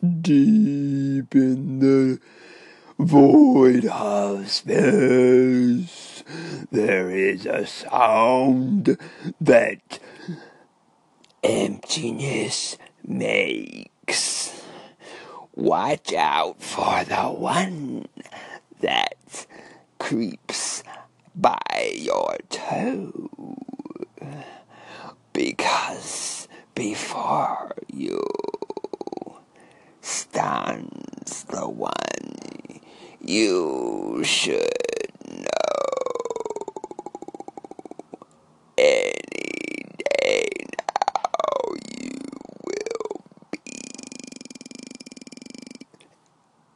deep in the void of space, there is a sound that emptiness makes. Watch out for the one that creeps by your toe. Because before you stands the one you should know any day now you will be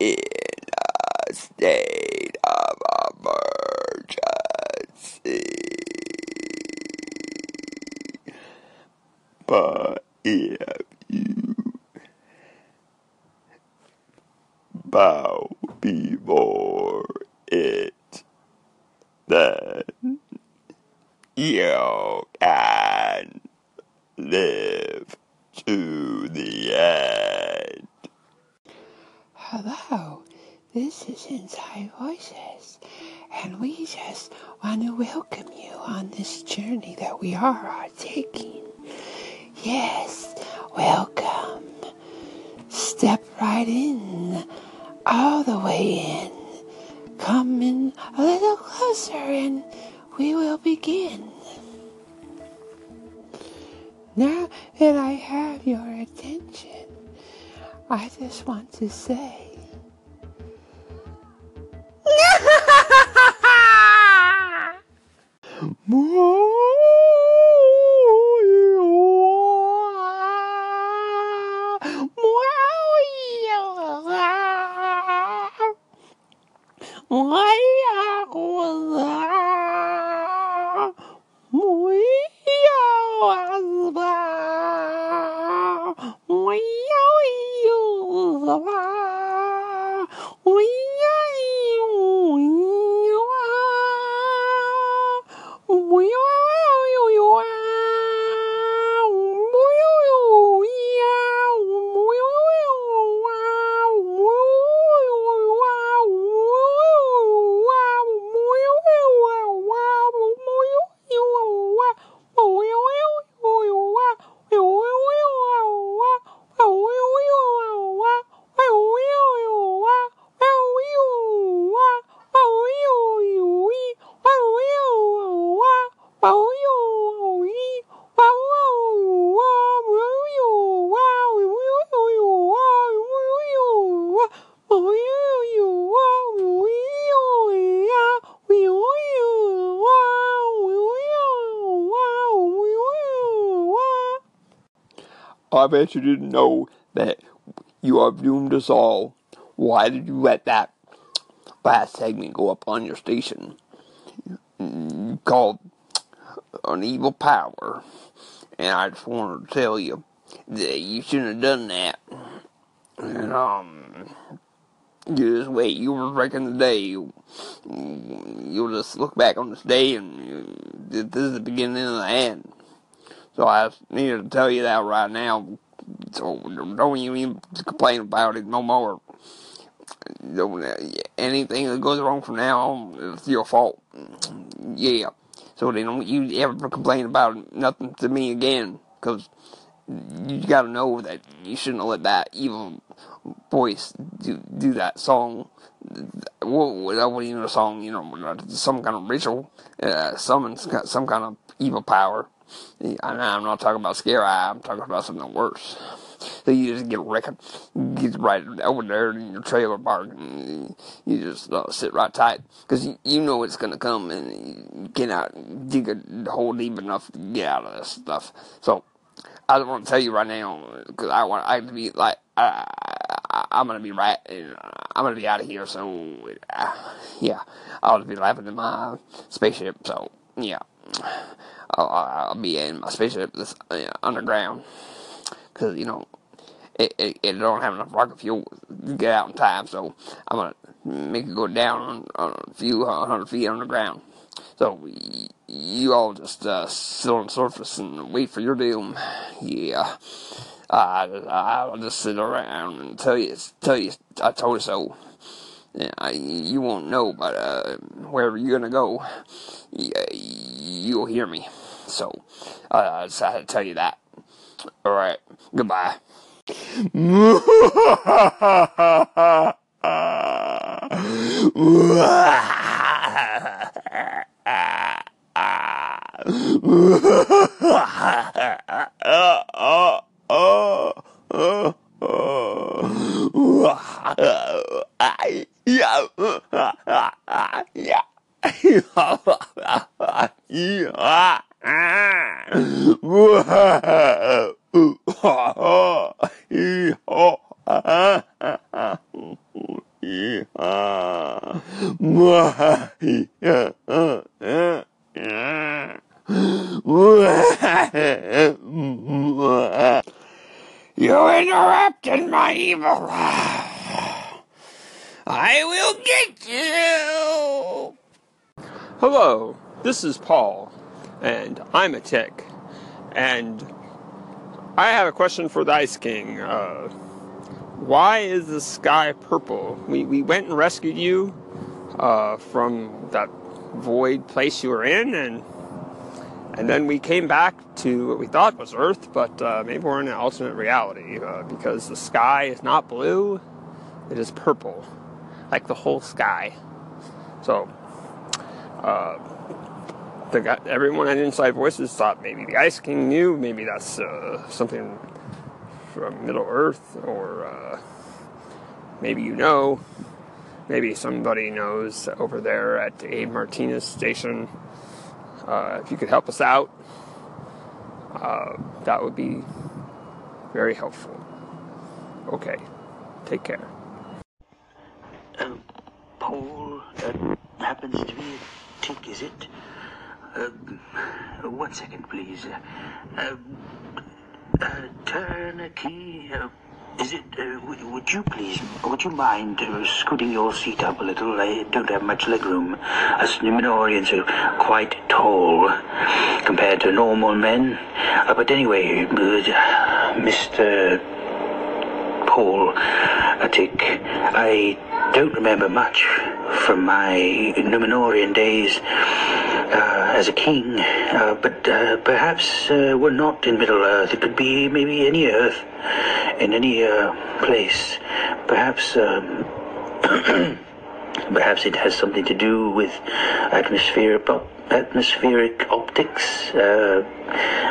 in a state of emergency. But if you bow before it, then you can live to the end. Hello, this is Inside Voices, and we just want to welcome you on this journey that we are taking. Yes, welcome. Step right in, all the way in. Come in a little closer, and we will begin. Now that I have your attention, I just want to say. What? I bet you didn't know that you have doomed us all. Why did you let that last segment go up on your station? You called an evil power. And I just wanted to tell you that you shouldn't have done that. And, um, you just wait. You were breaking the day. You, you'll just look back on this day and you, this is the beginning of the end. So I needed to tell you that right now. So don't even complain about it no more. Anything that goes wrong from now on, it's your fault. Yeah. So then don't you ever complain about nothing to me again. Because you gotta know that you shouldn't let that evil voice do, do that song. That wasn't even a song, you know, some kind of ritual, uh, some kind of evil power. I'm not talking about scare eye, I'm talking about something worse. So you just get wrecked, get right over there in your trailer park, and you just uh, sit right tight because you, you know it's gonna come, and you cannot dig a hole deep enough to get out of this stuff. So I don't want to tell you right now because I want I to be like I, I I'm gonna be right, and I'm gonna be out of here. So uh, yeah, I'll be laughing in my spaceship. So yeah. I'll, I'll be in my spaceship this uh, underground because you know it, it, it don't have enough rocket fuel to get out in time. So I'm gonna make it go down on, on a few hundred feet underground. So you all just uh, sit on the surface and wait for your doom. Yeah. I, I'll just sit around and tell you, tell you, I told you so. Yeah, I, you won't know, but uh, wherever you're gonna go, you'll hear me. So, uh, I just had to tell you that. All right, goodbye. You interrupted my evil. I will get you. Hello, this is Paul, and I'm a tick. And I have a question for the Ice King. Uh, why is the sky purple? We, we went and rescued you uh, from that void place you were in, and and then we came back to what we thought was Earth, but uh, maybe we're in an alternate reality uh, because the sky is not blue, it is purple, like the whole sky. So, uh, the guy, everyone at Inside Voices thought maybe the Ice King knew, maybe that's uh, something from Middle Earth, or uh, maybe you know, maybe somebody knows over there at Abe Martinez Station. Uh, if you could help us out, uh, that would be very helpful. Okay, take care. Uh, Paul uh, happens to be a tick, is it? Uh, one second, please. Uh, uh, turn a key. Uh, is it? Uh, would, would you please? Would you mind uh, scooting your seat up a little? I don't have much legroom. Us Numenoreans are quite tall compared to normal men. But anyway, Mr. Paul Attic, I don't remember much from my Numenorean days as a king, uh, but uh, perhaps uh, we're not in Middle Earth. It could be maybe any Earth, in any uh, place. Perhaps. Um, Perhaps it has something to do with atmospheric, atmospheric optics. Uh,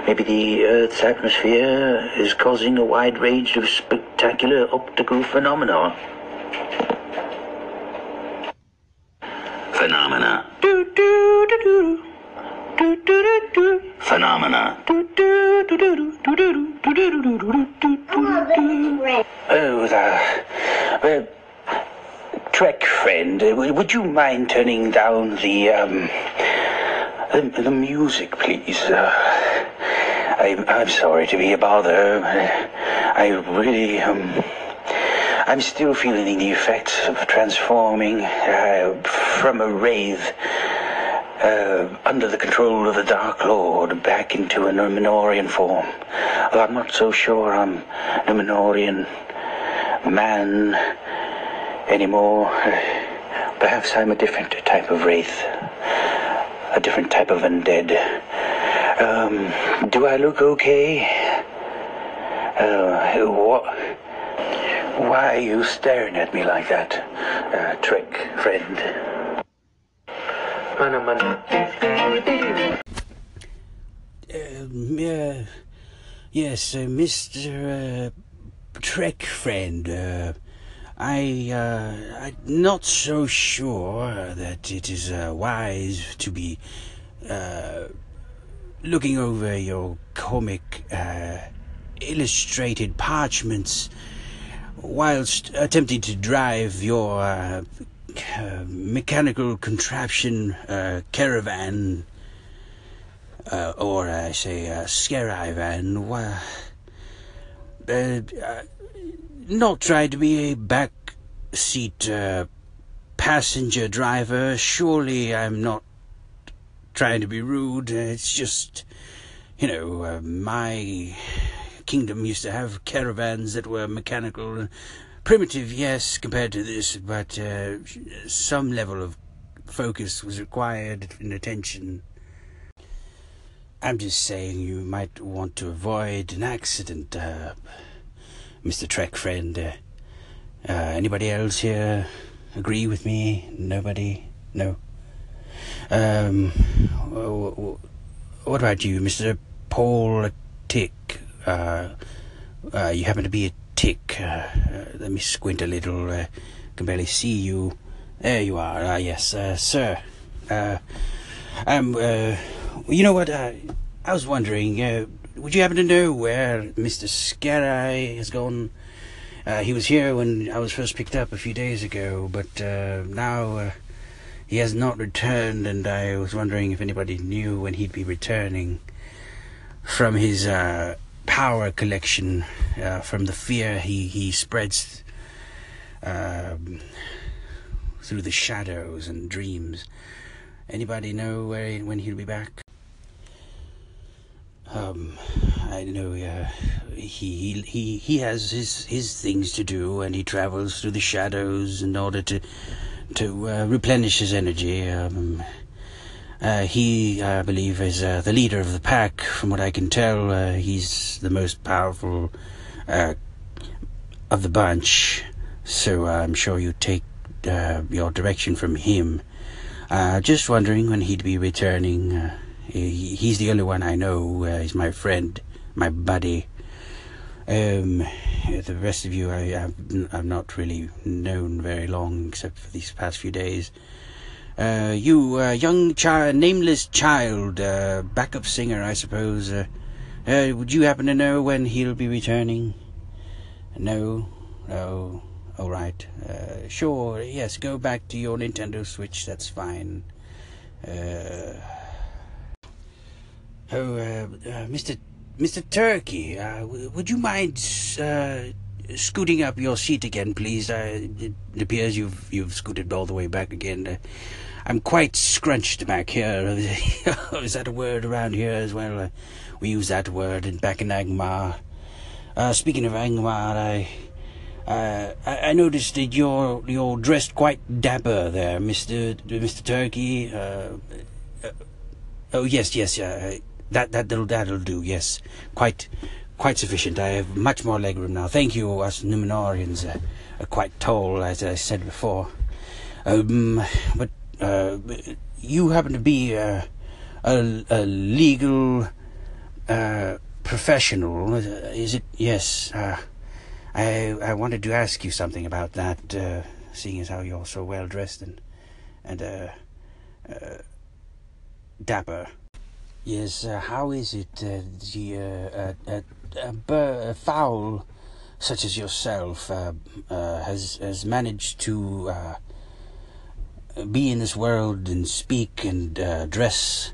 maybe the Earth's atmosphere is causing a wide range of spectacular optical phenomena. Phenomena. Do. Oh, the. Well, Trek friend, would you mind turning down the um the, the music, please? Uh, I'm I'm sorry to be a bother. I really um. I'm still feeling the effects of transforming uh, from a wraith uh, under the control of the Dark Lord back into a Numenorean form. I'm not so sure I'm Numenorean man anymore. Perhaps I'm a different type of wraith, a different type of undead. Um, do I look okay? Uh, what? Why are you staring at me like that, uh, trick friend? Um, uh, yes, uh, Mr. Uh, Trek friend. Uh, I, uh, I'm not so sure that it is uh, wise to be uh, looking over your comic uh, illustrated parchments whilst attempting to drive your uh, uh, mechanical contraption uh, caravan uh, or I say uh, scaravan. Uh, uh, not try to be a back seat uh, passenger driver. Surely I'm not trying to be rude. Uh, It's just, you know, uh, my kingdom used to have caravans that were mechanical primitive, yes, compared to this, but uh, some level of focus was required and attention. I'm just saying you might want to avoid an accident, uh, Mr. Trek friend. Uh, uh, anybody else here agree with me? Nobody? No? Um, what about you, Mr. Paul Tick? Uh, uh, you happen to be a tick. Uh, uh, let me squint a little. I can barely see you. There you are. Ah, yes, sir. um, you know what? I was wondering, would you happen to know where Mr. Scarai has gone? Uh, he was here when I was first picked up a few days ago, but uh, now uh, he has not returned, and I was wondering if anybody knew when he'd be returning from his uh, power collection, uh, from the fear he, he spreads um, through the shadows and dreams. Anybody know where he, when he'll be back? Um, I know uh, he he he has his his things to do, and he travels through the shadows in order to to uh, replenish his energy. Um, uh, he, I believe, is uh, the leader of the pack. From what I can tell, uh, he's the most powerful uh, of the bunch. So I'm sure you take your direction from him. just wondering when he'd be returning. He, he's the only one I know. Uh, he's my friend, my buddy. Um, the rest of you, I, have I've not really known very long, except for these past few days. Uh, you, uh, young child, nameless child, uh, backup singer, I suppose. Uh, uh, would you happen to know when he'll be returning? No? Oh, all right. Uh, sure, yes, go back to your Nintendo Switch, that's fine. Oh, Mr. Mr. Turkey, uh, would you mind scooting up your seat again, please? Uh, it appears you've you've scooted all the way back again. Uh, I'm quite scrunched back here. Is that a word around here as well? we use that word in, back in Angmar. speaking of Angmar, I. Uh, I, I, noticed that you're you're dressed quite dapper there, Mister Mister Turkey. Uh, uh, oh yes, yes, yeah. That that'll that'll do. Yes, quite quite sufficient. I have much more legroom now. Thank you. Us Numenoreans uh, are quite tall, as I said before. Um, but uh, you happen to be uh, a, a legal uh, professional, is it? Yes. Uh, I I wanted to ask you something about that, uh, seeing as how you're so well dressed and and dapper. Yes, uh, how is it uh, the uh, uh, uh, uh a fowl such as yourself has has managed to be in this world and speak and dress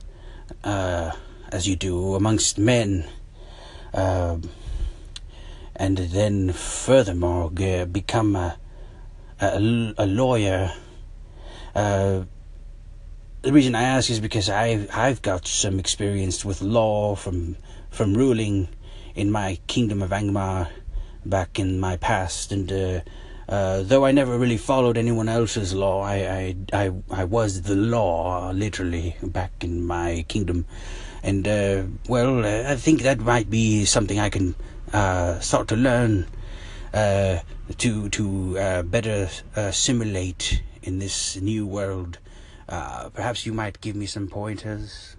as you do amongst men, and then furthermore become a a, a lawyer? the reason I ask is because I've I've got some experience with law from from ruling in my kingdom of Angmar back in my past, and uh, uh, though I never really followed anyone else's law, I I I, I was the law literally back in my kingdom, and uh, well, I think that might be something I can uh, start to learn uh, to to uh, better assimilate in this new world. Uh, perhaps you might give me some pointers.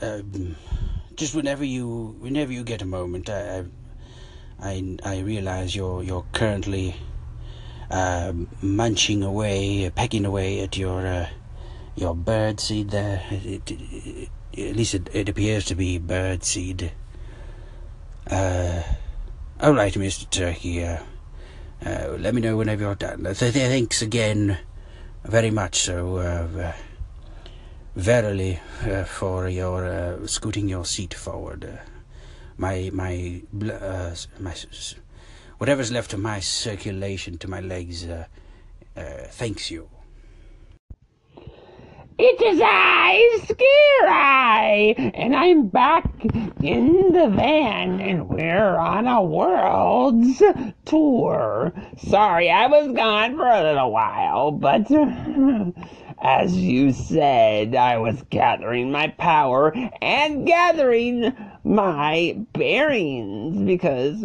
Um, just whenever you whenever you get a moment, I I, I realize you're you're currently uh, munching away, pecking away at your uh, your bird seed there. It, it, at least it, appears to be bird seed. Uh, all right, Mister Turkey. Uh, uh, let me know whenever you're done. Thanks again very much so. Verily, uh, for your uh, scooting your seat forward. Uh, my my uh, my whatever's left of my circulation to my legs uh, thanks you. It is I, Eye, and I'm back in the van, and we're on a world's tour. Sorry, I was gone for a little while, but as you said, I was gathering my power and gathering my bearings because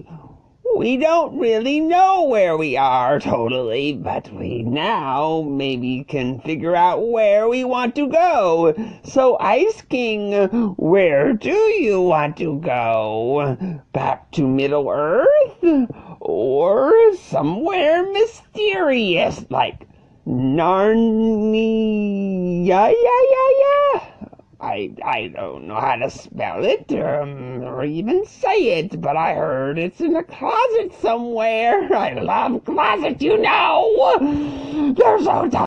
we don't really know where we are totally, but we now maybe can figure out where we want to go. So, Ice King, where do you want to go? Back to Middle Earth? Or somewhere mysterious like Narnia? Yeah, yeah, yeah. I I don't know how to spell it um, or even say it, but I heard it's in a closet somewhere. I love closets, you know. They're so